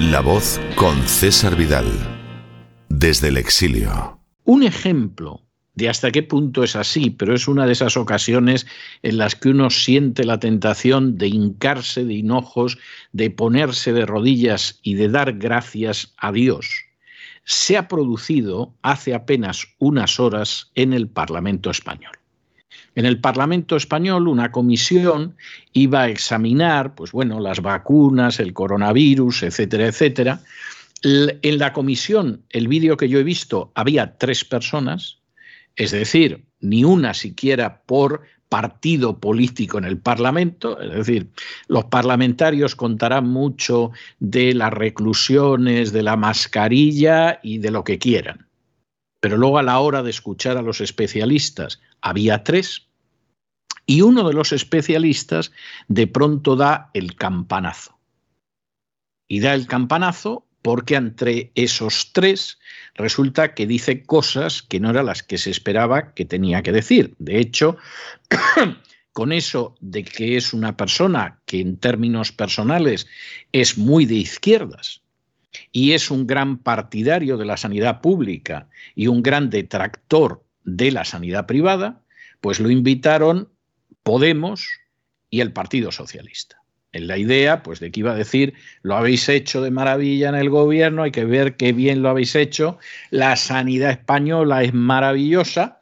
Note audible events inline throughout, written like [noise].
La voz con César Vidal, desde el exilio. Un ejemplo de hasta qué punto es así, pero es una de esas ocasiones en las que uno siente la tentación de hincarse de hinojos, de ponerse de rodillas y de dar gracias a Dios. Se ha producido hace apenas unas horas en el Parlamento español. En el Parlamento español una comisión iba a examinar, pues bueno, las vacunas, el coronavirus, etcétera, etcétera. En la comisión, el vídeo que yo he visto, había tres personas, es decir, ni una siquiera por partido político en el Parlamento, es decir, los parlamentarios contarán mucho de las reclusiones, de la mascarilla y de lo que quieran. Pero luego a la hora de escuchar a los especialistas, había tres, y uno de los especialistas de pronto da el campanazo. Y da el campanazo porque entre esos tres resulta que dice cosas que no eran las que se esperaba que tenía que decir. De hecho, [coughs] con eso de que es una persona que en términos personales es muy de izquierdas y es un gran partidario de la sanidad pública y un gran detractor de la sanidad privada, pues lo invitaron Podemos y el Partido Socialista en la idea pues de que iba a decir lo habéis hecho de maravilla en el gobierno, hay que ver qué bien lo habéis hecho, la sanidad española es maravillosa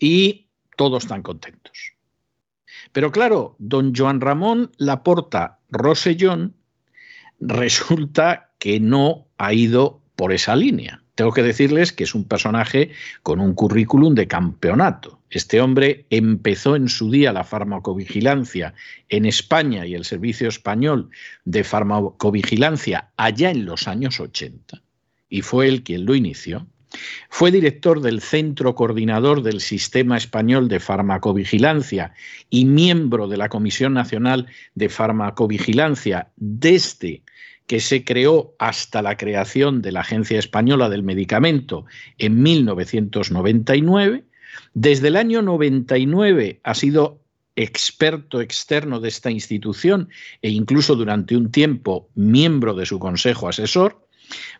y todos están contentos. Pero claro, don Joan Ramón Laporta Rosellón resulta que no ha ido por esa línea. Tengo que decirles que es un personaje con un currículum de campeonato. Este hombre empezó en su día la farmacovigilancia en España y el Servicio Español de Farmacovigilancia allá en los años 80 y fue él quien lo inició. Fue director del Centro Coordinador del Sistema Español de Farmacovigilancia y miembro de la Comisión Nacional de Farmacovigilancia desde que se creó hasta la creación de la Agencia Española del Medicamento en 1999. Desde el año 99 ha sido experto externo de esta institución e incluso durante un tiempo miembro de su consejo asesor.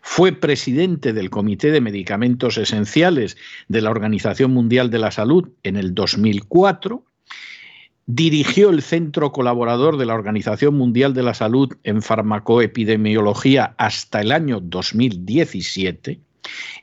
Fue presidente del Comité de Medicamentos Esenciales de la Organización Mundial de la Salud en el 2004 Dirigió el Centro Colaborador de la Organización Mundial de la Salud en Farmacoepidemiología hasta el año 2017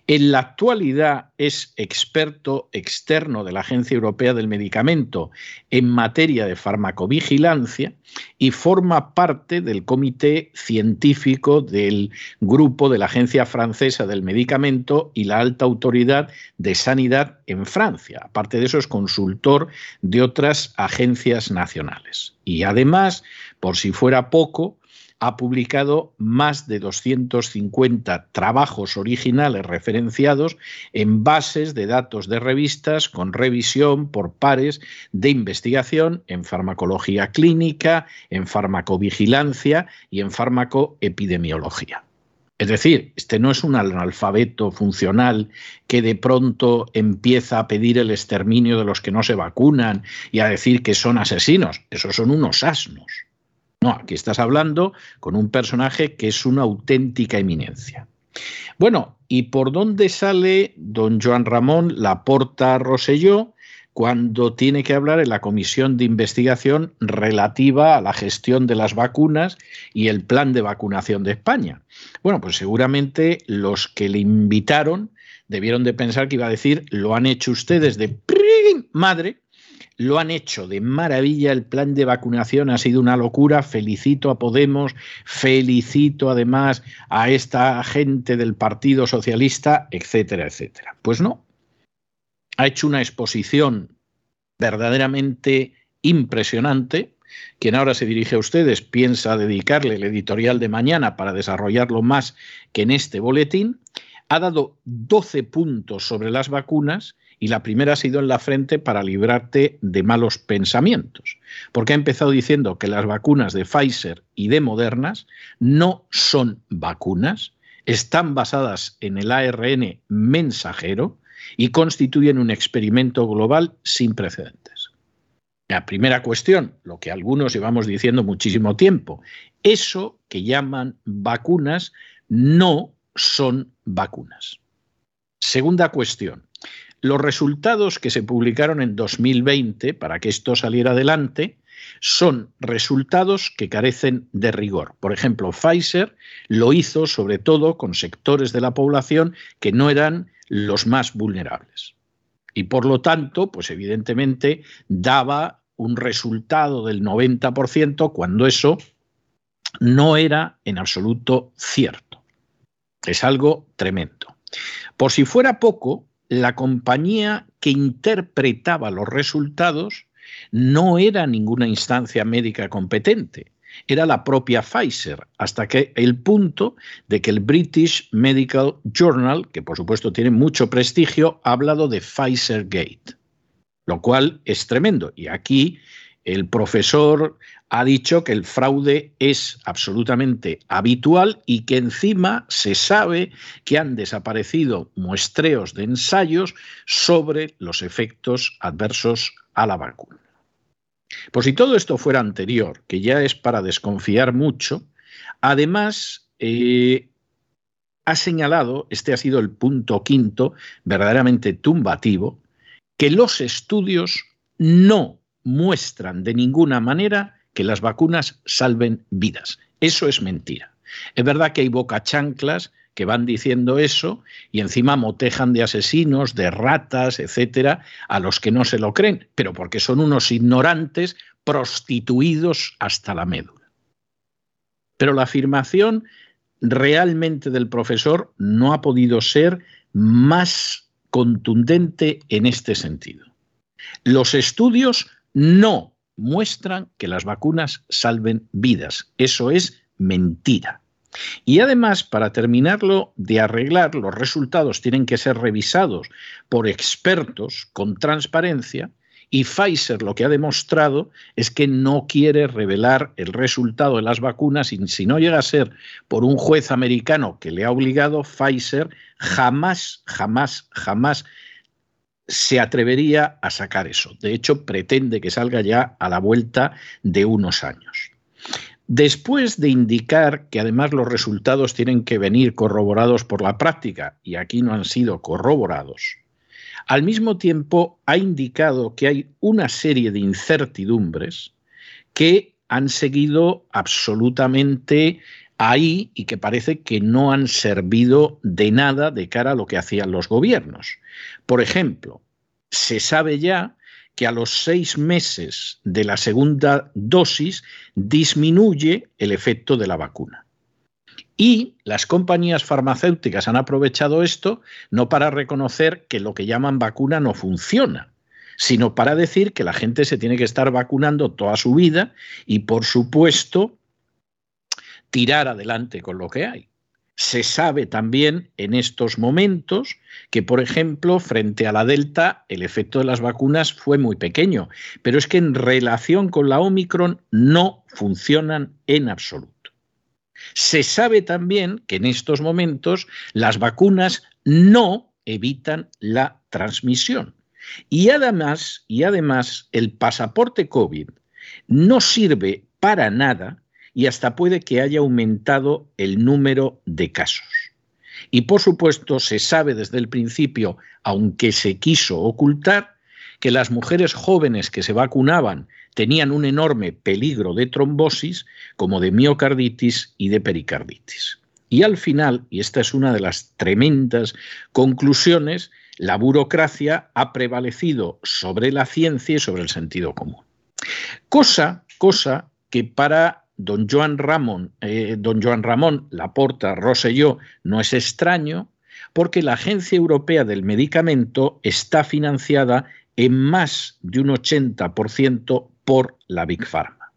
en la actualidad es experto externo de la Agencia Europea del Medicamento en materia de farmacovigilancia y forma parte del comité científico del grupo de la Agencia Francesa del Medicamento y la Alta Autoridad de Sanidad en Francia. Aparte de eso, es consultor de otras agencias nacionales. Y además, por si fuera poco, ha publicado más de 250 trabajos originales referenciados en bases de datos de revistas con revisión por pares de investigación en farmacología clínica, en farmacovigilancia y en farmacoepidemiología. Es decir, este no es un analfabeto funcional que de pronto empieza a pedir el exterminio de los que no se vacunan y a decir que son asesinos. Esos son unos asnos. No, aquí estás hablando con un personaje que es una auténtica eminencia. Bueno, ¿y por dónde sale don Joan Ramón Laporta Roselló cuando tiene que hablar en la comisión de investigación relativa a la gestión de las vacunas y el plan de vacunación de España? Bueno, pues seguramente los que le invitaron debieron de pensar que iba a decir, lo han hecho ustedes de madre, lo han hecho de maravilla, el plan de vacunación ha sido una locura, felicito a Podemos, felicito además a esta gente del Partido Socialista, etcétera, etcétera. Pues no, ha hecho una exposición verdaderamente impresionante. Quien ahora se dirige a ustedes piensa dedicarle el editorial de mañana para desarrollarlo más que en este boletín. Ha dado 12 puntos sobre las vacunas y la primera ha sido en la frente para librarte de malos pensamientos, porque ha empezado diciendo que las vacunas de Pfizer y de Modernas no son vacunas, están basadas en el ARN mensajero y constituyen un experimento global sin precedentes. La primera cuestión, lo que algunos llevamos diciendo muchísimo tiempo, eso que llaman vacunas no son vacunas. Segunda cuestión. Los resultados que se publicaron en 2020 para que esto saliera adelante son resultados que carecen de rigor. Por ejemplo, Pfizer lo hizo sobre todo con sectores de la población que no eran los más vulnerables. Y por lo tanto, pues evidentemente daba un resultado del 90% cuando eso no era en absoluto cierto. Es algo tremendo. Por si fuera poco, la compañía que interpretaba los resultados no era ninguna instancia médica competente, era la propia Pfizer, hasta que el punto de que el British Medical Journal, que por supuesto tiene mucho prestigio, ha hablado de Pfizer Gate, lo cual es tremendo. Y aquí el profesor ha dicho que el fraude es absolutamente habitual y que encima se sabe que han desaparecido muestreos de ensayos sobre los efectos adversos a la vacuna. Por si todo esto fuera anterior, que ya es para desconfiar mucho, además eh, ha señalado, este ha sido el punto quinto, verdaderamente tumbativo, que los estudios no muestran de ninguna manera que las vacunas salven vidas. Eso es mentira. Es verdad que hay bocachanclas que van diciendo eso y encima motejan de asesinos, de ratas, etcétera, a los que no se lo creen, pero porque son unos ignorantes prostituidos hasta la médula. Pero la afirmación realmente del profesor no ha podido ser más contundente en este sentido. Los estudios no muestran que las vacunas salven vidas. Eso es mentira. Y además, para terminarlo de arreglar, los resultados tienen que ser revisados por expertos con transparencia y Pfizer lo que ha demostrado es que no quiere revelar el resultado de las vacunas y si no llega a ser por un juez americano que le ha obligado, Pfizer jamás, jamás, jamás se atrevería a sacar eso. De hecho, pretende que salga ya a la vuelta de unos años. Después de indicar que además los resultados tienen que venir corroborados por la práctica, y aquí no han sido corroborados, al mismo tiempo ha indicado que hay una serie de incertidumbres que han seguido absolutamente ahí y que parece que no han servido de nada de cara a lo que hacían los gobiernos. Por ejemplo, se sabe ya que a los seis meses de la segunda dosis disminuye el efecto de la vacuna. Y las compañías farmacéuticas han aprovechado esto no para reconocer que lo que llaman vacuna no funciona, sino para decir que la gente se tiene que estar vacunando toda su vida y, por supuesto, tirar adelante con lo que hay. Se sabe también en estos momentos que, por ejemplo, frente a la Delta, el efecto de las vacunas fue muy pequeño, pero es que en relación con la Omicron no funcionan en absoluto. Se sabe también que en estos momentos las vacunas no evitan la transmisión. Y además, y además el pasaporte COVID no sirve para nada y hasta puede que haya aumentado el número de casos. Y por supuesto se sabe desde el principio, aunque se quiso ocultar, que las mujeres jóvenes que se vacunaban tenían un enorme peligro de trombosis, como de miocarditis y de pericarditis. Y al final, y esta es una de las tremendas conclusiones, la burocracia ha prevalecido sobre la ciencia y sobre el sentido común. Cosa, cosa que para don Joan Ramón, eh, don Ramón Laporta Rosselló no es extraño porque la Agencia Europea del Medicamento está financiada en más de un 80% por la Big Pharma.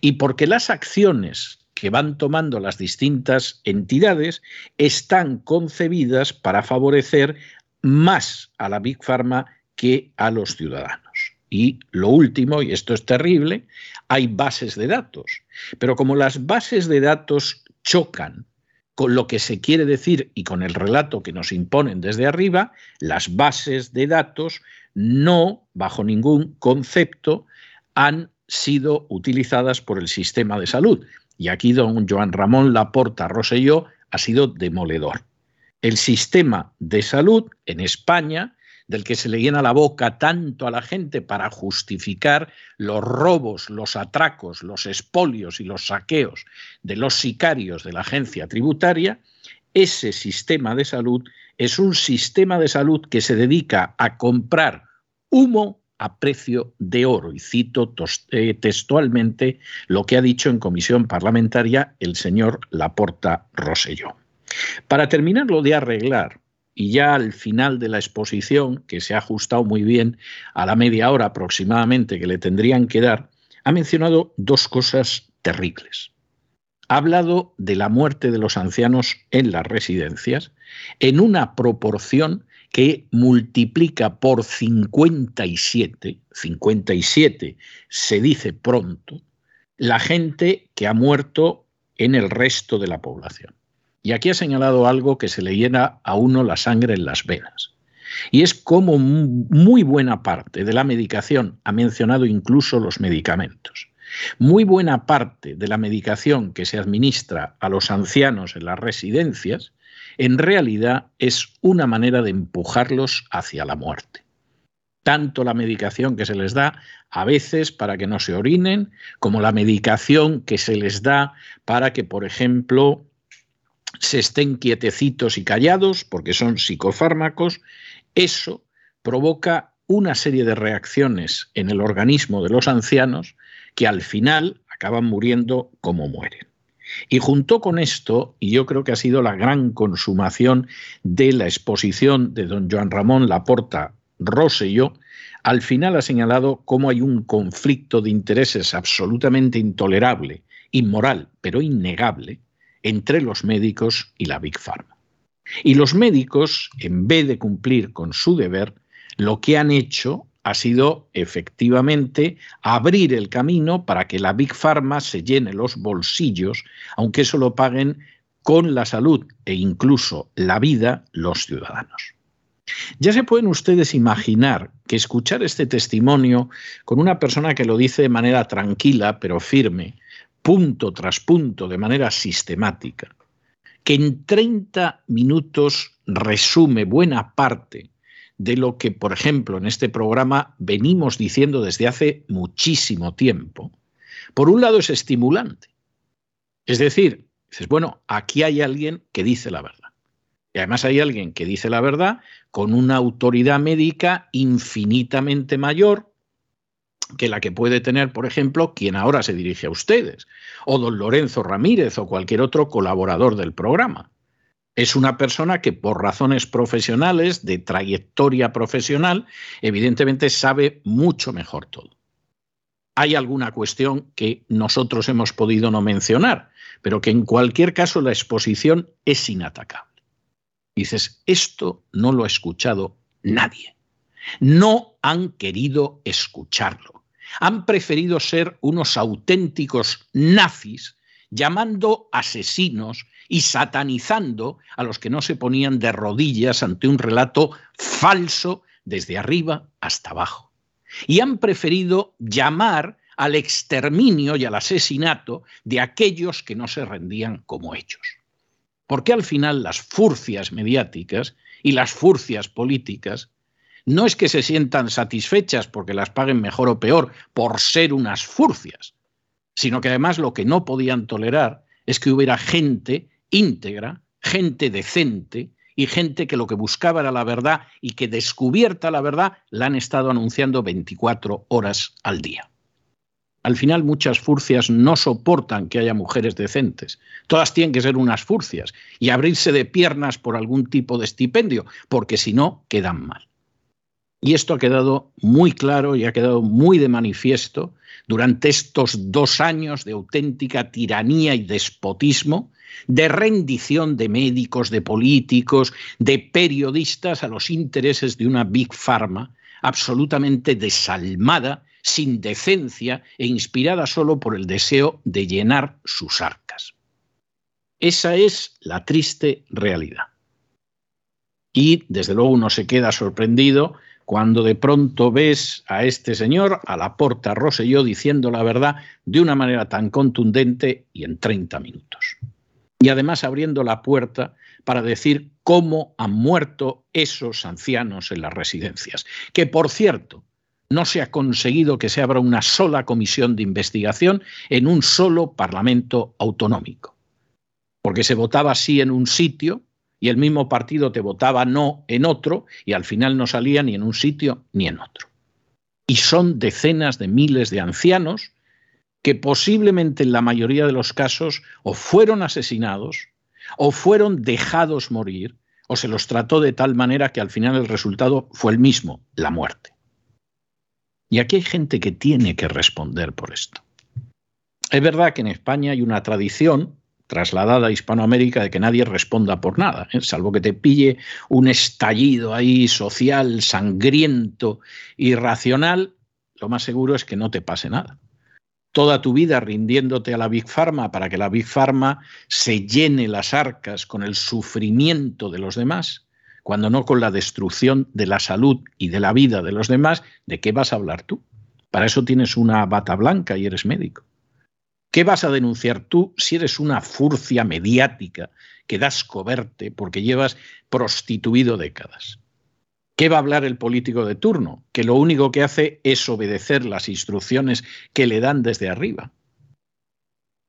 Y porque las acciones que van tomando las distintas entidades están concebidas para favorecer más a la Big Pharma que a los ciudadanos. Y lo último, y esto es terrible, hay bases de datos. Pero como las bases de datos chocan con lo que se quiere decir y con el relato que nos imponen desde arriba, las bases de datos no, bajo ningún concepto, han sido utilizadas por el sistema de salud. Y aquí don Joan Ramón Laporta Rosselló ha sido demoledor. El sistema de salud en España, del que se le llena la boca tanto a la gente para justificar los robos, los atracos, los espolios y los saqueos de los sicarios de la agencia tributaria, ese sistema de salud es un sistema de salud que se dedica a comprar humo a precio de oro. Y cito eh, textualmente lo que ha dicho en comisión parlamentaria el señor Laporta Roselló. Para terminarlo de arreglar, y ya al final de la exposición, que se ha ajustado muy bien a la media hora aproximadamente que le tendrían que dar, ha mencionado dos cosas terribles. Ha hablado de la muerte de los ancianos en las residencias en una proporción que multiplica por 57, 57 se dice pronto, la gente que ha muerto en el resto de la población. Y aquí ha señalado algo que se le llena a uno la sangre en las venas. Y es como muy buena parte de la medicación, ha mencionado incluso los medicamentos, muy buena parte de la medicación que se administra a los ancianos en las residencias en realidad es una manera de empujarlos hacia la muerte. Tanto la medicación que se les da a veces para que no se orinen, como la medicación que se les da para que, por ejemplo, se estén quietecitos y callados, porque son psicofármacos, eso provoca una serie de reacciones en el organismo de los ancianos que al final acaban muriendo como mueren. Y junto con esto, y yo creo que ha sido la gran consumación de la exposición de don Joan Ramón Laporta Rosselló, al final ha señalado cómo hay un conflicto de intereses absolutamente intolerable, inmoral, pero innegable, entre los médicos y la Big Pharma. Y los médicos, en vez de cumplir con su deber, lo que han hecho ha sido efectivamente abrir el camino para que la Big Pharma se llene los bolsillos, aunque eso lo paguen con la salud e incluso la vida los ciudadanos. Ya se pueden ustedes imaginar que escuchar este testimonio con una persona que lo dice de manera tranquila pero firme, punto tras punto, de manera sistemática, que en 30 minutos resume buena parte de lo que, por ejemplo, en este programa venimos diciendo desde hace muchísimo tiempo, por un lado es estimulante. Es decir, dices, bueno, aquí hay alguien que dice la verdad. Y además hay alguien que dice la verdad con una autoridad médica infinitamente mayor que la que puede tener, por ejemplo, quien ahora se dirige a ustedes, o don Lorenzo Ramírez o cualquier otro colaborador del programa. Es una persona que por razones profesionales, de trayectoria profesional, evidentemente sabe mucho mejor todo. Hay alguna cuestión que nosotros hemos podido no mencionar, pero que en cualquier caso la exposición es inatacable. Dices, esto no lo ha escuchado nadie. No han querido escucharlo. Han preferido ser unos auténticos nazis llamando asesinos y satanizando a los que no se ponían de rodillas ante un relato falso desde arriba hasta abajo. Y han preferido llamar al exterminio y al asesinato de aquellos que no se rendían como hechos. Porque al final las furcias mediáticas y las furcias políticas no es que se sientan satisfechas porque las paguen mejor o peor por ser unas furcias, sino que además lo que no podían tolerar es que hubiera gente íntegra, gente decente y gente que lo que buscaba era la verdad y que descubierta la verdad la han estado anunciando 24 horas al día. Al final muchas furcias no soportan que haya mujeres decentes. Todas tienen que ser unas furcias y abrirse de piernas por algún tipo de estipendio, porque si no, quedan mal. Y esto ha quedado muy claro y ha quedado muy de manifiesto durante estos dos años de auténtica tiranía y despotismo de rendición de médicos, de políticos, de periodistas a los intereses de una Big Pharma absolutamente desalmada, sin decencia e inspirada solo por el deseo de llenar sus arcas. Esa es la triste realidad. Y desde luego uno se queda sorprendido cuando de pronto ves a este señor, a la porta Rosselló, diciendo la verdad de una manera tan contundente y en 30 minutos. y además abriendo la puerta para decir cómo han muerto esos ancianos en las residencias. Que, por cierto, no se ha conseguido que se abra una sola comisión de investigación en un solo Parlamento autonómico. Porque se votaba sí en un sitio y el mismo partido te votaba no en otro y al final no salía ni en un sitio ni en otro. Y son decenas de miles de ancianos que posiblemente en la mayoría de los casos o fueron asesinados o fueron dejados morir o se los trató de tal manera que al final el resultado fue el mismo, la muerte. Y aquí hay gente que tiene que responder por esto. Es verdad que en España hay una tradición trasladada a Hispanoamérica de que nadie responda por nada, ¿eh? salvo que te pille un estallido ahí social, sangriento, irracional, lo más seguro es que no te pase nada. Toda tu vida rindiéndote a la Big Pharma para que la Big Pharma se llene las arcas con el sufrimiento de los demás, cuando no con la destrucción de la salud y de la vida de los demás, ¿de qué vas a hablar tú? Para eso tienes una bata blanca y eres médico. ¿Qué vas a denunciar tú si eres una furcia mediática que das coberte porque llevas prostituido décadas? ¿Qué va a hablar el político de turno? Que lo único que hace es obedecer las instrucciones que le dan desde arriba.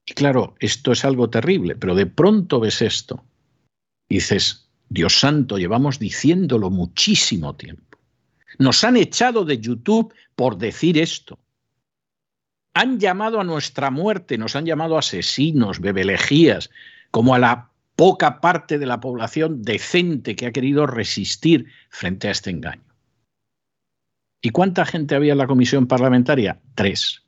Y claro, esto es algo terrible, pero de pronto ves esto y dices, Dios santo, llevamos diciéndolo muchísimo tiempo. Nos han echado de YouTube por decir esto. Han llamado a nuestra muerte, nos han llamado asesinos, bebelejías, como a la poca parte de la población decente que ha querido resistir frente a este engaño. ¿Y cuánta gente había en la comisión parlamentaria? Tres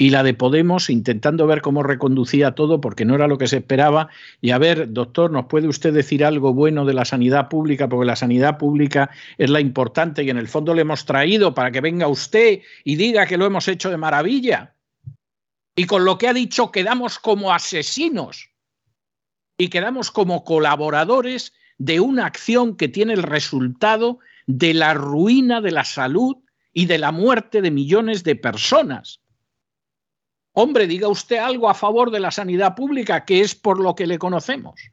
y la de Podemos intentando ver cómo reconducía todo porque no era lo que se esperaba. Y a ver, doctor, ¿nos puede usted decir algo bueno de la sanidad pública? Porque la sanidad pública es la importante y en el fondo le hemos traído para que venga usted y diga que lo hemos hecho de maravilla. Y con lo que ha dicho quedamos como asesinos y quedamos como colaboradores de una acción que tiene el resultado de la ruina de la salud y de la muerte de millones de personas Hombre, diga usted algo a favor de la sanidad pública, que es por lo que le conocemos.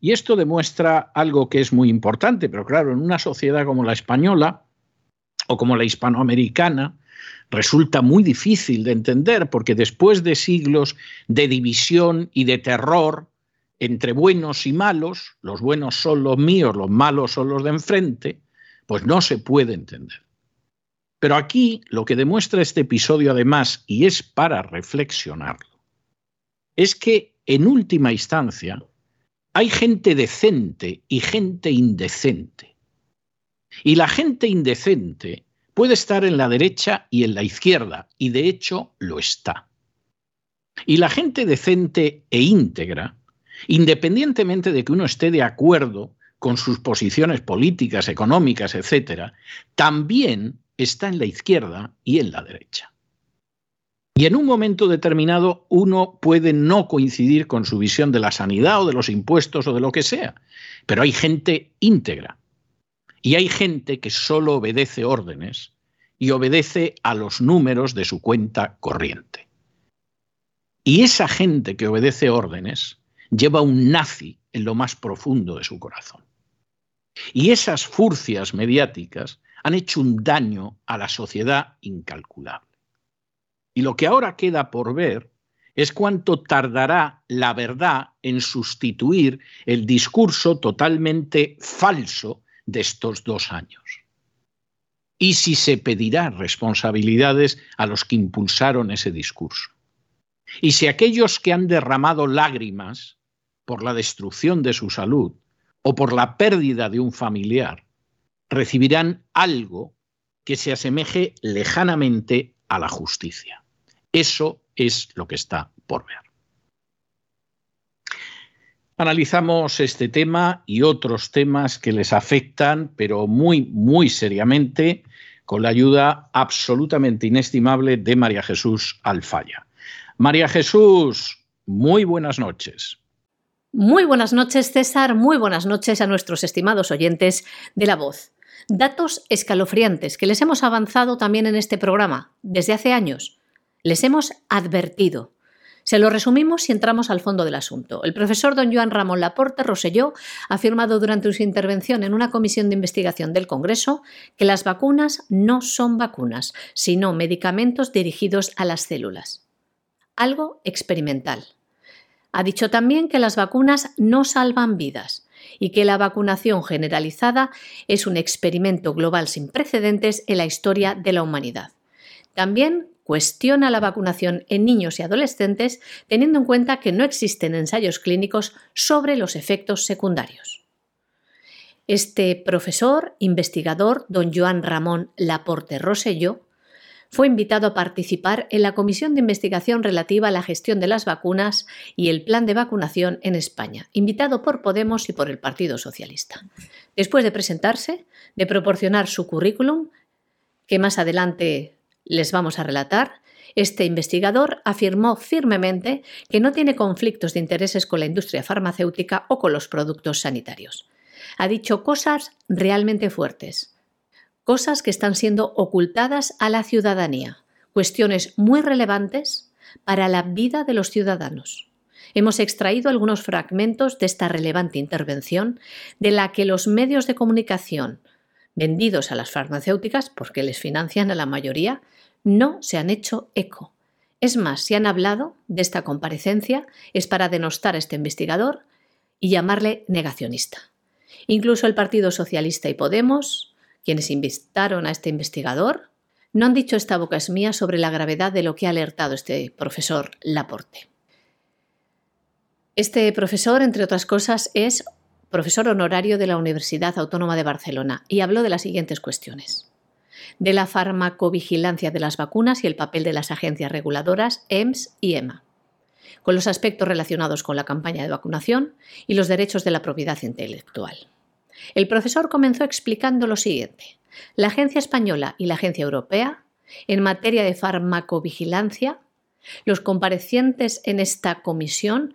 Y esto demuestra algo que es muy importante, pero claro, en una sociedad como la española o como la hispanoamericana, resulta muy difícil de entender porque después de siglos de división y de terror entre buenos y malos, los buenos son los míos, los malos son los de enfrente, pues no se puede entender. Pero aquí lo que demuestra este episodio además, y es para reflexionarlo, es que en última instancia hay gente decente y gente indecente. Y la gente indecente puede estar en la derecha y en la izquierda, y de hecho lo está. Y la gente decente e íntegra, independientemente de que uno esté de acuerdo con sus posiciones políticas, económicas, etcétera, también está en la izquierda y en la derecha. Y en un momento determinado uno puede no coincidir con su visión de la sanidad o de los impuestos o de lo que sea, pero hay gente íntegra y hay gente que solo obedece órdenes y obedece a los números de su cuenta corriente. Y esa gente que obedece órdenes lleva un nazi en lo más profundo de su corazón. Y esas furcias mediáticas han hecho un daño a la sociedad incalculable. Y lo que ahora queda por ver es cuánto tardará la verdad en sustituir el discurso totalmente falso de estos dos años. Y si se pedirá responsabilidades a los que impulsaron ese discurso. Y si aquellos que han derramado lágrimas por la destrucción de su salud o por la pérdida de un familiar recibirán algo que se asemeje lejanamente a la justicia. Eso es lo que está por ver. Analizamos este tema y otros temas que les afectan, pero muy, muy seriamente, con la ayuda absolutamente inestimable de María Jesús Alfaya. María Jesús, muy buenas noches. Muy buenas noches, César. Muy buenas noches a nuestros estimados oyentes de La Voz. Datos escalofriantes que les hemos avanzado también en este programa desde hace años. Les hemos advertido. Se lo resumimos y entramos al fondo del asunto. El profesor don Joan Ramón Laporte Roselló ha afirmado durante su intervención en una comisión de investigación del Congreso que las vacunas no son vacunas, sino medicamentos dirigidos a las células. Algo experimental. Ha dicho también que las vacunas no salvan vidas y que la vacunación generalizada es un experimento global sin precedentes en la historia de la humanidad. También cuestiona la vacunación en niños y adolescentes teniendo en cuenta que no existen ensayos clínicos sobre los efectos secundarios. Este profesor, investigador, don Joan Ramón Laporte Rosselló, fue invitado a participar en la comisión de investigación relativa a la gestión de las vacunas y el plan de vacunación en España, invitado por Podemos y por el Partido Socialista. Después de presentarse, de proporcionar su currículum, que más adelante les vamos a relatar, este investigador afirmó firmemente que no tiene conflictos de intereses con la industria farmacéutica o con los productos sanitarios. Ha dicho cosas realmente fuertes, cosas que están siendo ocultadas a la ciudadanía, cuestiones muy relevantes para la vida de los ciudadanos. Hemos extraído algunos fragmentos de esta relevante intervención de la que los medios de comunicación vendidos a las farmacéuticas, porque les financian a la mayoría, no se han hecho eco. Es más, si han hablado de esta comparecencia es para denostar a este investigador y llamarle negacionista. Incluso el Partido Socialista y Podemos, quienes invitaron a este investigador, no han dicho esta boca es mía sobre la gravedad de lo que ha alertado este profesor Laporte. Este profesor, entre otras cosas, es profesor honorario de la Universidad Autónoma de Barcelona y habló de las siguientes cuestiones de la farmacovigilancia de las vacunas y el papel de las agencias reguladoras EMS y EMA, con los aspectos relacionados con la campaña de vacunación y los derechos de la propiedad intelectual. El profesor comenzó explicando lo siguiente. La Agencia Española y la Agencia Europea, en materia de farmacovigilancia, los comparecientes en esta comisión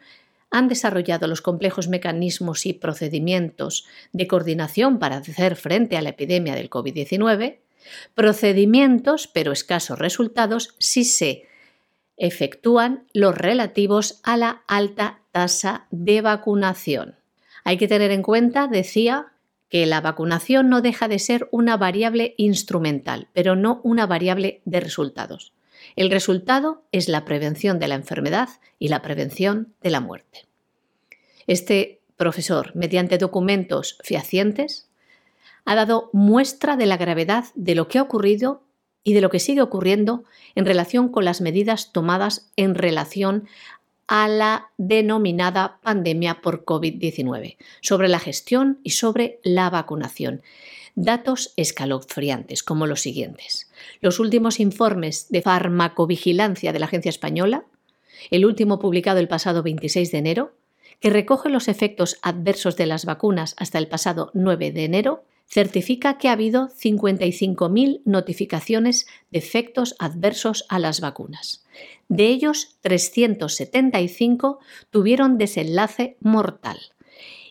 han desarrollado los complejos mecanismos y procedimientos de coordinación para hacer frente a la epidemia del COVID-19 Procedimientos, pero escasos resultados, si se efectúan los relativos a la alta tasa de vacunación. Hay que tener en cuenta, decía, que la vacunación no deja de ser una variable instrumental, pero no una variable de resultados. El resultado es la prevención de la enfermedad y la prevención de la muerte. Este profesor, mediante documentos fehacientes, ha dado muestra de la gravedad de lo que ha ocurrido y de lo que sigue ocurriendo en relación con las medidas tomadas en relación a la denominada pandemia por COVID-19, sobre la gestión y sobre la vacunación. Datos escalofriantes como los siguientes. Los últimos informes de farmacovigilancia de la Agencia Española, el último publicado el pasado 26 de enero, que recoge los efectos adversos de las vacunas hasta el pasado 9 de enero, certifica que ha habido 55.000 notificaciones de efectos adversos a las vacunas. De ellos, 375 tuvieron desenlace mortal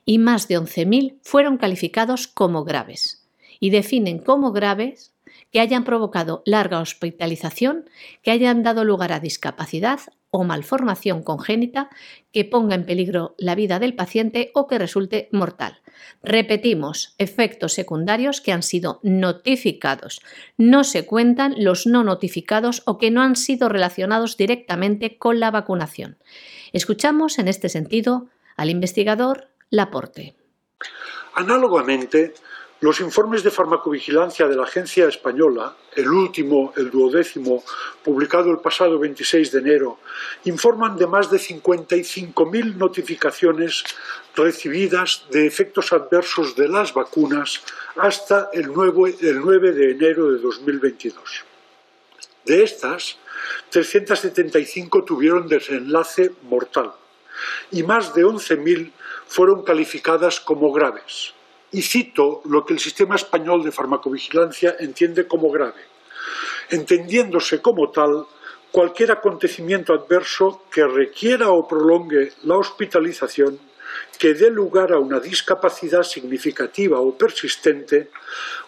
y más de 11.000 fueron calificados como graves. Y definen como graves que hayan provocado larga hospitalización, que hayan dado lugar a discapacidad o malformación congénita que ponga en peligro la vida del paciente o que resulte mortal. Repetimos, efectos secundarios que han sido notificados. No se cuentan los no notificados o que no han sido relacionados directamente con la vacunación. Escuchamos en este sentido al investigador Laporte. Análogamente, los informes de farmacovigilancia de la Agencia Española, el último, el duodécimo, publicado el pasado 26 de enero, informan de más de 55.000 notificaciones recibidas de efectos adversos de las vacunas hasta el 9, el 9 de enero de 2022. De estas, 375 tuvieron desenlace mortal y más de 11.000 fueron calificadas como graves y cito lo que el sistema español de farmacovigilancia entiende como grave, entendiéndose como tal cualquier acontecimiento adverso que requiera o prolongue la hospitalización, que dé lugar a una discapacidad significativa o persistente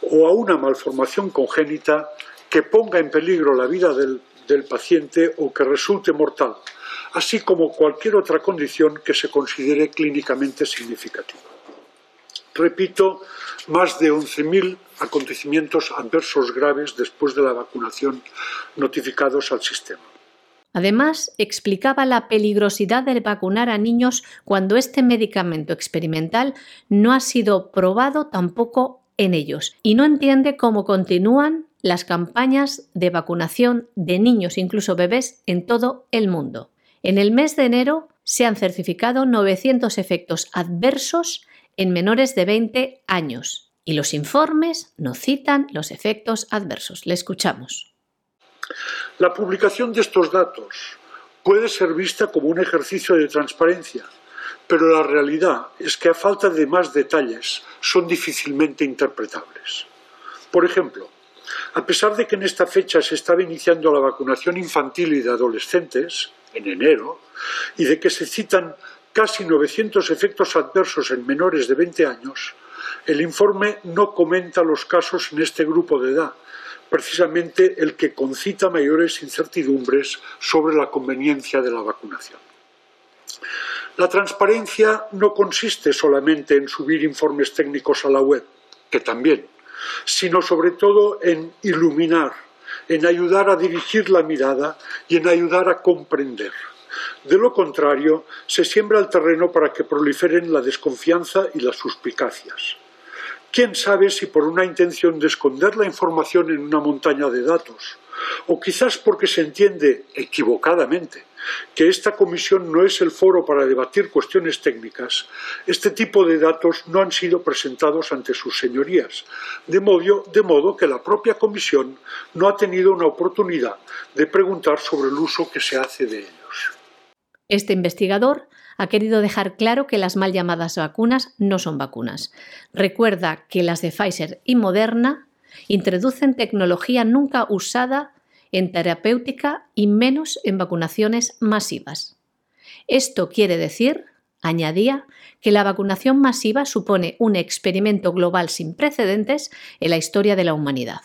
o a una malformación congénita que ponga en peligro la vida del, del paciente o que resulte mortal, así como cualquier otra condición que se considere clínicamente significativa. Repito, más de 11.000 acontecimientos adversos graves después de la vacunación notificados al sistema. Además, explicaba la peligrosidad de vacunar a niños cuando este medicamento experimental no ha sido probado tampoco en ellos y no entiende cómo continúan las campañas de vacunación de niños, incluso bebés, en todo el mundo. En el mes de enero se han certificado 900 efectos adversos en menores de 20 años y los informes no citan los efectos adversos. Le escuchamos. La publicación de estos datos puede ser vista como un ejercicio de transparencia, pero la realidad es que a falta de más detalles son difícilmente interpretables. Por ejemplo, a pesar de que en esta fecha se estaba iniciando la vacunación infantil y de adolescentes, en enero, y de que se citan casi 900 efectos adversos en menores de 20 años, el informe no comenta los casos en este grupo de edad, precisamente el que concita mayores incertidumbres sobre la conveniencia de la vacunación. La transparencia no consiste solamente en subir informes técnicos a la web, que también, sino sobre todo en iluminar, en ayudar a dirigir la mirada y en ayudar a comprender. De lo contrario, se siembra el terreno para que proliferen la desconfianza y las suspicacias. ¿Quién sabe si por una intención de esconder la información en una montaña de datos, o quizás porque se entiende equivocadamente que esta comisión no es el foro para debatir cuestiones técnicas, este tipo de datos no han sido presentados ante sus señorías, de modo, que la propia comisión no ha tenido una oportunidad de preguntar sobre el uso que se hace de ellos. Este investigador ha querido dejar claro que las mal llamadas vacunas no son vacunas. Recuerda que las de Pfizer y Moderna introducen tecnología nunca usada en terapéutica y menos en vacunaciones masivas. Esto quiere decir, añadía, que la vacunación masiva supone un experimento global sin precedentes en la historia de la humanidad.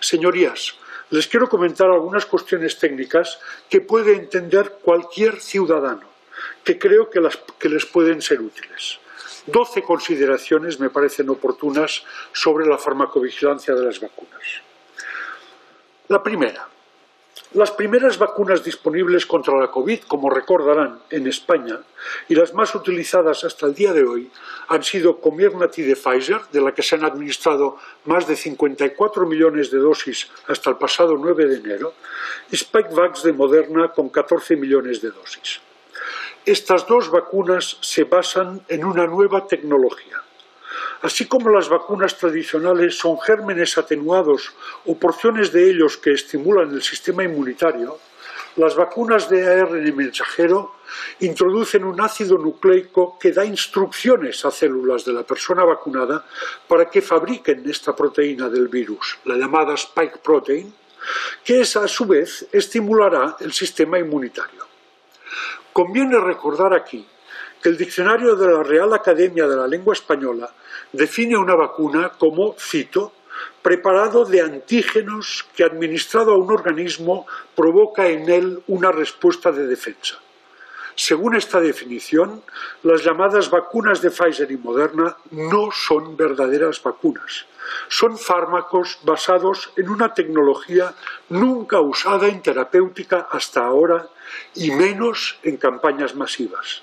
Señorías, les quiero comentar algunas cuestiones técnicas que puede entender cualquier ciudadano, que creo que, que les pueden ser útiles. Doce consideraciones me parecen oportunas sobre la farmacovigilancia de las vacunas. La primera. Las primeras vacunas disponibles contra la COVID, como recordarán, en España, y las más utilizadas hasta el día de hoy, han sido Comirnaty de Pfizer, de la que se han administrado más de 54 millones de dosis hasta el pasado 9 de enero, y Spikevax de Moderna con 14 millones de dosis. Estas dos vacunas se basan en una nueva tecnología, Así como las vacunas tradicionales son gérmenes atenuados o porciones de ellos que estimulan el sistema inmunitario, las vacunas de ARN mensajero introducen un ácido nucleico que da instrucciones a células de la persona vacunada para que fabriquen esta proteína del virus, la llamada spike protein, que a su vez estimulará el sistema inmunitario. Conviene recordar aquí el diccionario de la Real Academia de la Lengua Española define una vacuna como, cito, preparado de antígenos que administrado a un organismo provoca en él una respuesta de defensa. Según esta definición, las llamadas vacunas de Pfizer y Moderna no son verdaderas vacunas. Son fármacos basados en una tecnología nunca usada en terapéutica hasta ahora y menos en campañas masivas.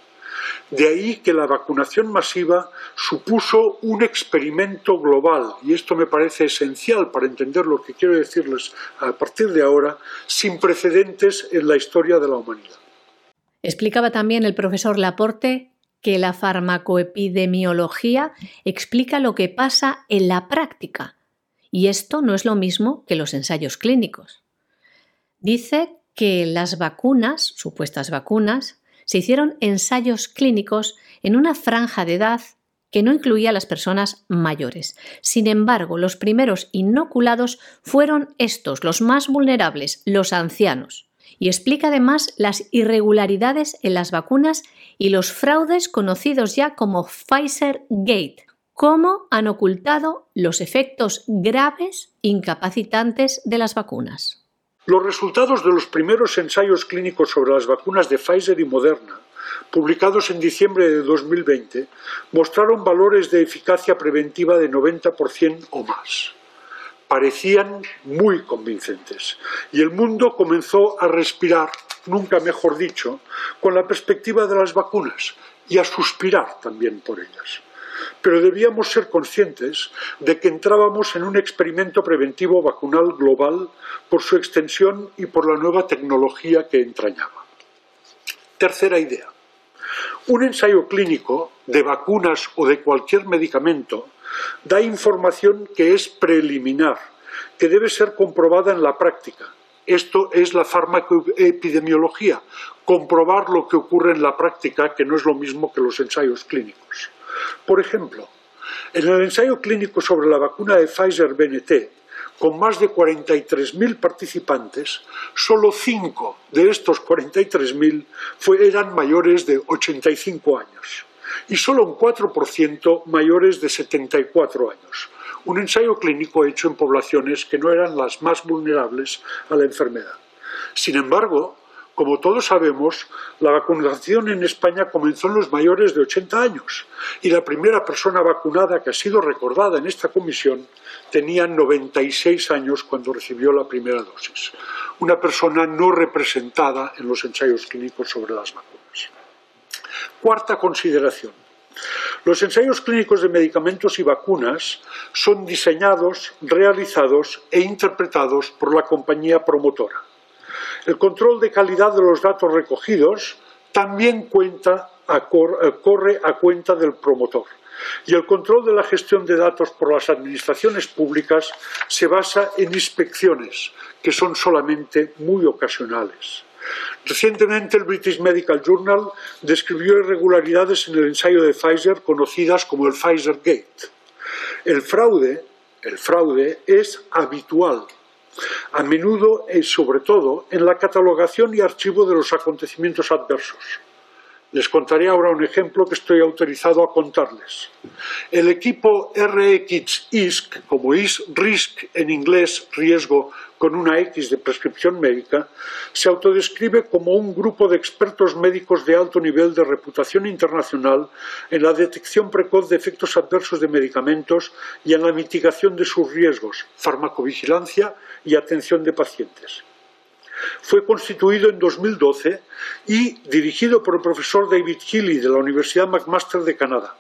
De ahí que la vacunación masiva supuso un experimento global, y esto me parece esencial para entender lo que quiero decirles a partir de ahora, sin precedentes en la historia de la humanidad. Explicaba también el profesor Laporte que la farmacoepidemiología explica lo que pasa en la práctica, y esto no es lo mismo que los ensayos clínicos. Dice que las vacunas, supuestas vacunas, se hicieron ensayos clínicos en una franja de edad que no incluía a las personas mayores. Sin embargo, los primeros inoculados fueron estos, los más vulnerables, los ancianos. Y explica además las irregularidades en las vacunas y los fraudes conocidos ya como Pfizer Gate, cómo han ocultado los efectos graves incapacitantes de las vacunas. Los resultados de los primeros ensayos clínicos sobre las vacunas de Pfizer y Moderna, publicados en diciembre de 2020, mostraron valores de eficacia preventiva de 90% o más. Parecían muy convincentes y el mundo comenzó a respirar, nunca mejor dicho, con la perspectiva de las vacunas y a suspirar también por ellas pero debíamos ser conscientes de que entrábamos en un experimento preventivo vacunal global por su extensión y por la nueva tecnología que entrañaba. Tercera idea. Un ensayo clínico de vacunas o de cualquier medicamento da información que es preliminar, que debe ser comprobada en la práctica. Esto es la farmacoepidemiología, comprobar lo que ocurre en la práctica, que no es lo mismo que los ensayos clínicos. Por ejemplo, en el ensayo clínico sobre la vacuna de Pfizer-BNT, con más de 43.000 participantes, solo 5 de estos 43.000 eran mayores de 85 años y solo un 4% mayores de 74 años. Un ensayo clínico hecho en poblaciones que no eran las más vulnerables a la enfermedad. Sin embargo, como todos sabemos, la vacunación en España comenzó en los mayores de 80 años y la primera persona vacunada que ha sido recordada en esta comisión tenía 96 años cuando recibió la primera dosis, una persona no representada en los ensayos clínicos sobre las vacunas. Cuarta consideración. Los ensayos clínicos de medicamentos y vacunas son diseñados, realizados e interpretados por la compañía promotora el control de calidad de los datos recogidos también eh, corre a cuenta del promotor. Y el control de la gestión de datos por las administraciones públicas se basa en inspecciones, que son solamente muy ocasionales. Recientemente el British Medical Journal describió irregularidades en el ensayo de Pfizer conocidas como el Pfizer Gate. El fraude, el fraude es habitual a menudo y sobre todo en la catalogación y archivo de los acontecimientos adversos. Les contaré ahora un ejemplo que estoy autorizado a contarles. El equipo RX-ISC, como is RISC en inglés, riesgo con una X de prescripción médica, se autodescribe como un grupo de expertos médicos de alto nivel de reputación internacional en la detección precoz de efectos adversos de medicamentos y en la mitigación de sus riesgos, farmacovigilancia y atención de pacientes. Fue constituido en 2012 y dirigido por el profesor David Healy de la Universidad McMaster de Canadá.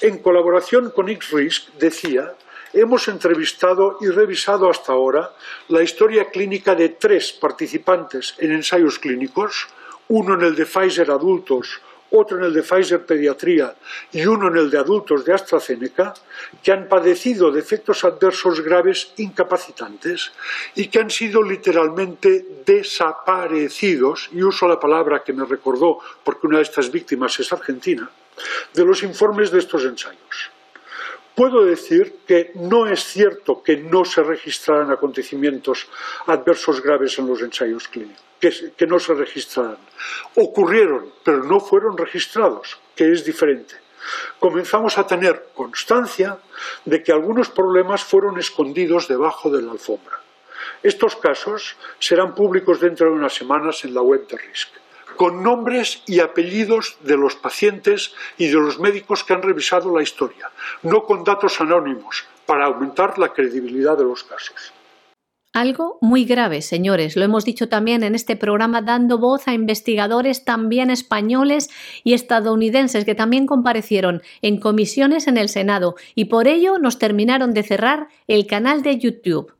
En colaboración con X-Risk, decía, hemos entrevistado y revisado hasta ahora la historia clínica de tres participantes en ensayos clínicos, uno en el de Pfizer adultos, otro en el de Pfizer Pediatría y uno en el de adultos de AstraZeneca, que han padecido de efectos adversos graves incapacitantes y que han sido literalmente desaparecidos, y uso la palabra que me recordó porque una de estas víctimas es argentina, de los informes de estos ensayos. Puedo decir que no es cierto que no se registraran acontecimientos adversos graves en los ensayos clínicos, que, no se registraran. Ocurrieron, pero no fueron registrados, que es diferente. Comenzamos a tener constancia de que algunos problemas fueron escondidos debajo de la alfombra. Estos casos serán públicos dentro de unas semanas en la web de RISC con nombres y apellidos de los pacientes y de los médicos que han revisado la historia, no con datos anónimos, para aumentar la credibilidad de los casos. Algo muy grave, señores. Lo hemos dicho también en este programa dando voz a investigadores también españoles y estadounidenses que también comparecieron en comisiones en el Senado y por ello nos terminaron de cerrar el canal de YouTube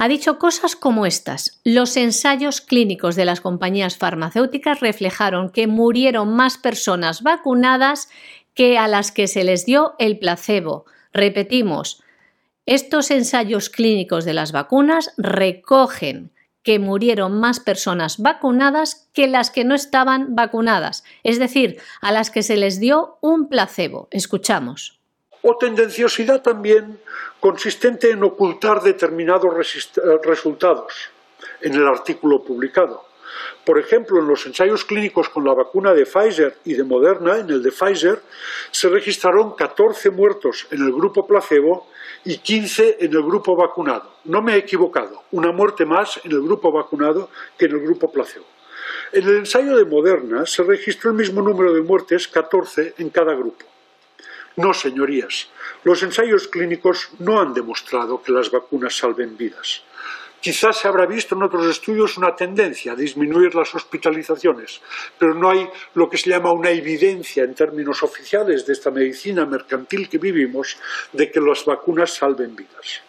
ha dicho cosas como estas. Los ensayos clínicos de las compañías farmacéuticas reflejaron que murieron más personas vacunadas que a las que se les dio el placebo. Repetimos, estos ensayos clínicos de las vacunas recogen que murieron más personas vacunadas que las que no estaban vacunadas, es decir, a las que se les dio un placebo. Escuchamos o tendenciosidad también consistente en ocultar determinados resultados en el artículo publicado, Por ejemplo, en los ensayos clínicos con la vacuna de Pfizer y de Moderna, en el de Pfizer, se registraron 14 muertos en el grupo placebo y 15 en el grupo vacunado. No me he equivocado, una muerte más en el grupo vacunado que en el grupo placebo. En el ensayo de Moderna se registró el mismo número de muertes, 14 en cada grupo. No, señorías, los ensayos clínicos no han demostrado que las vacunas salven vidas. Quizás se habrá visto en otros estudios una tendencia a disminuir las hospitalizaciones, pero no hay lo que se llama una evidencia en términos oficiales de esta medicina mercantil que vivimos de que las vacunas salven vidas.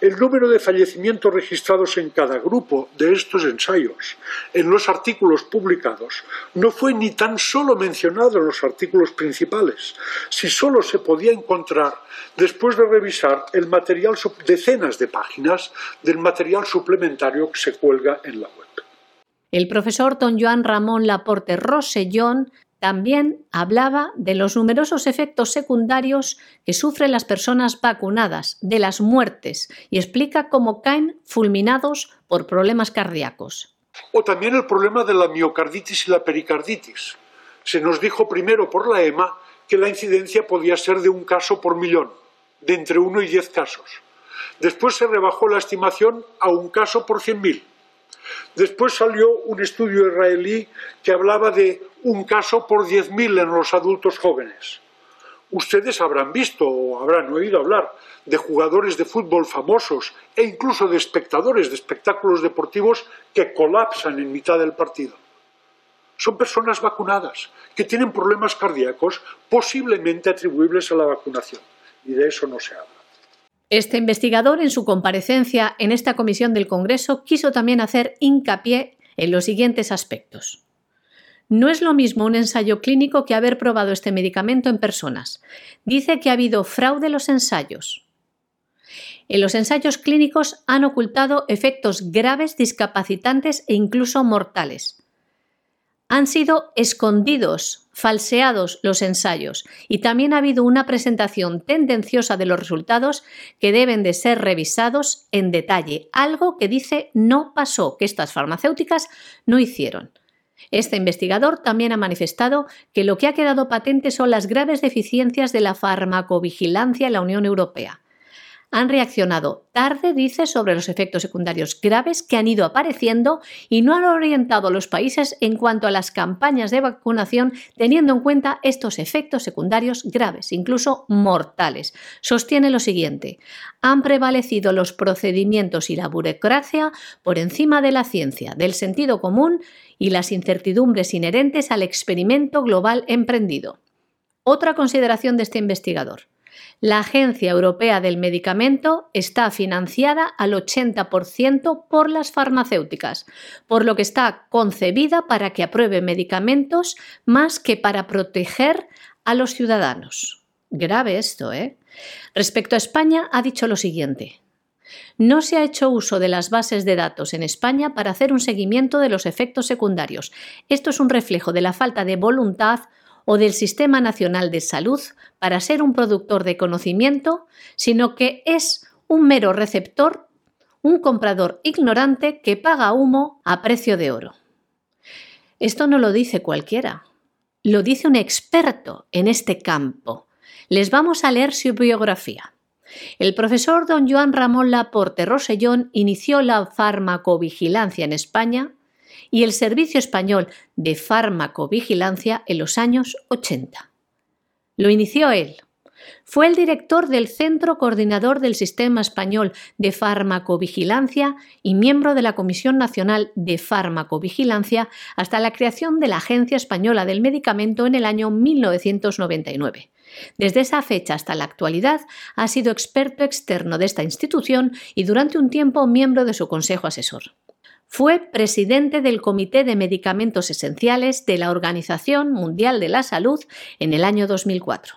El número de fallecimientos registrados en cada grupo de estos ensayos en los artículos publicados no fue ni tan solo mencionado en los artículos principales, si solo se podía encontrar después de revisar el material, decenas de páginas del material suplementario que se cuelga en la web. El profesor don Joan Ramón Laporte Rosellón también hablaba de los numerosos efectos secundarios que sufren las personas vacunadas, de las muertes, y explica cómo caen fulminados por problemas cardíacos. O también el problema de la miocarditis y la pericarditis. Se nos dijo primero por la EMA que la incidencia podía ser de un caso por millón, de entre uno y diez casos. Después se rebajó la estimación a un caso por cien mil Después salió un estudio israelí que hablaba de un caso por 10.000 en los adultos jóvenes. Ustedes habrán visto o habrán oído hablar de jugadores de fútbol famosos e incluso de espectadores de espectáculos deportivos que colapsan en mitad del partido. Son personas vacunadas que tienen problemas cardíacos posiblemente atribuibles a la vacunación y de eso no se habla. Este investigador, en su comparecencia en esta comisión del Congreso, quiso también hacer hincapié en los siguientes aspectos. No es lo mismo un ensayo clínico que haber probado este medicamento en personas. Dice que ha habido fraude en los ensayos. En los ensayos clínicos han ocultado efectos graves, discapacitantes e incluso mortales han sido escondidos, falseados los ensayos. Y también ha habido una presentación tendenciosa de los resultados que deben de ser revisados en detalle, algo que dice no pasó, que estas farmacéuticas no hicieron. Este investigador también ha manifestado que lo que ha quedado patente son las graves deficiencias de la farmacovigilancia en la Unión Europea han reaccionado tarde, dice, sobre los efectos secundarios graves que han ido apareciendo y no han orientado a los países en cuanto a las campañas de vacunación teniendo en cuenta estos efectos secundarios graves, incluso mortales. Sostiene lo siguiente, han prevalecido los procedimientos y la burocracia por encima de la ciencia, del sentido común y las incertidumbres inherentes al experimento global emprendido. Otra consideración de este investigador. La Agencia Europea del Medicamento está financiada al 80% por las farmacéuticas, por lo que está concebida para que apruebe medicamentos más que para proteger a los ciudadanos. Grave esto, ¿eh? Respecto a España, ha dicho lo siguiente. No se ha hecho uso de las bases de datos en España para hacer un seguimiento de los efectos secundarios. Esto es un reflejo de la falta de voluntad o del Sistema Nacional de Salud para ser un productor de conocimiento, sino que es un mero receptor, un comprador ignorante que paga humo a precio de oro. Esto no lo dice cualquiera, lo dice un experto en este campo. Les vamos a leer su biografía. El profesor don Joan Ramón Laporte Rosellón inició la farmacovigilancia en España y el Servicio Español de Farmacovigilancia en los años 80. Lo inició él. Fue el director del Centro Coordinador del Sistema Español de Farmacovigilancia y miembro de la Comisión Nacional de Farmacovigilancia hasta la creación de la Agencia Española del Medicamento en el año 1999. Desde esa fecha hasta la actualidad ha sido experto externo de esta institución y durante un tiempo miembro de su consejo asesor. Fue presidente del Comité de Medicamentos Esenciales de la Organización Mundial de la Salud en el año 2004.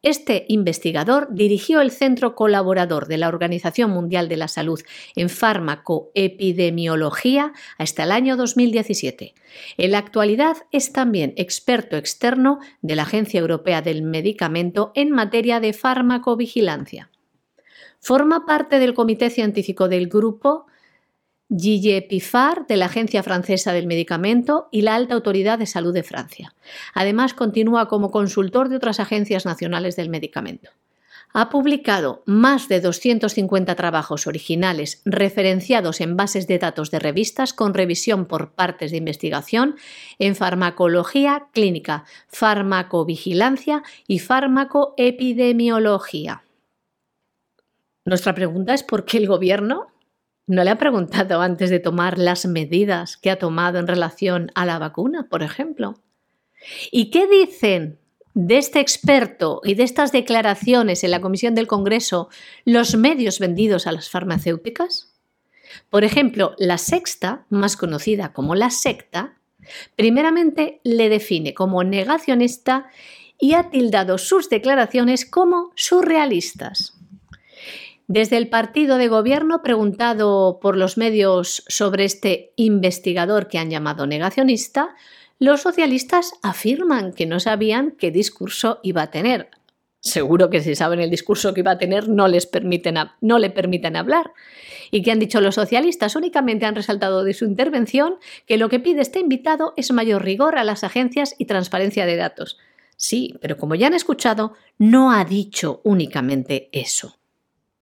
Este investigador dirigió el Centro Colaborador de la Organización Mundial de la Salud en Fármacoepidemiología hasta el año 2017. En la actualidad es también experto externo de la Agencia Europea del Medicamento en materia de farmacovigilancia. Forma parte del Comité Científico del Grupo Gilles Pifar, de la Agencia Francesa del Medicamento, y la Alta Autoridad de Salud de Francia. Además, continúa como consultor de otras agencias nacionales del medicamento. Ha publicado más de 250 trabajos originales referenciados en bases de datos de revistas con revisión por partes de investigación en farmacología clínica, farmacovigilancia y farmacoepidemiología. Nuestra pregunta es por qué el gobierno no le ha preguntado antes de tomar las medidas que ha tomado en relación a la vacuna, por ejemplo. ¿Y qué dicen de este experto y de estas declaraciones en la Comisión del Congreso los medios vendidos a las farmacéuticas? Por ejemplo, la sexta, más conocida como la secta, primeramente le define como negacionista y ha tildado sus declaraciones como surrealistas. Desde el partido de gobierno, preguntado por los medios sobre este investigador que han llamado negacionista, los socialistas afirman que no sabían qué discurso iba a tener. Seguro que si saben el discurso que iba a tener no, les permiten no le permiten hablar. ¿Y qué han dicho los socialistas? Únicamente han resaltado de su intervención que lo que pide este invitado es mayor rigor a las agencias y transparencia de datos. Sí, pero como ya han escuchado, no ha dicho únicamente eso.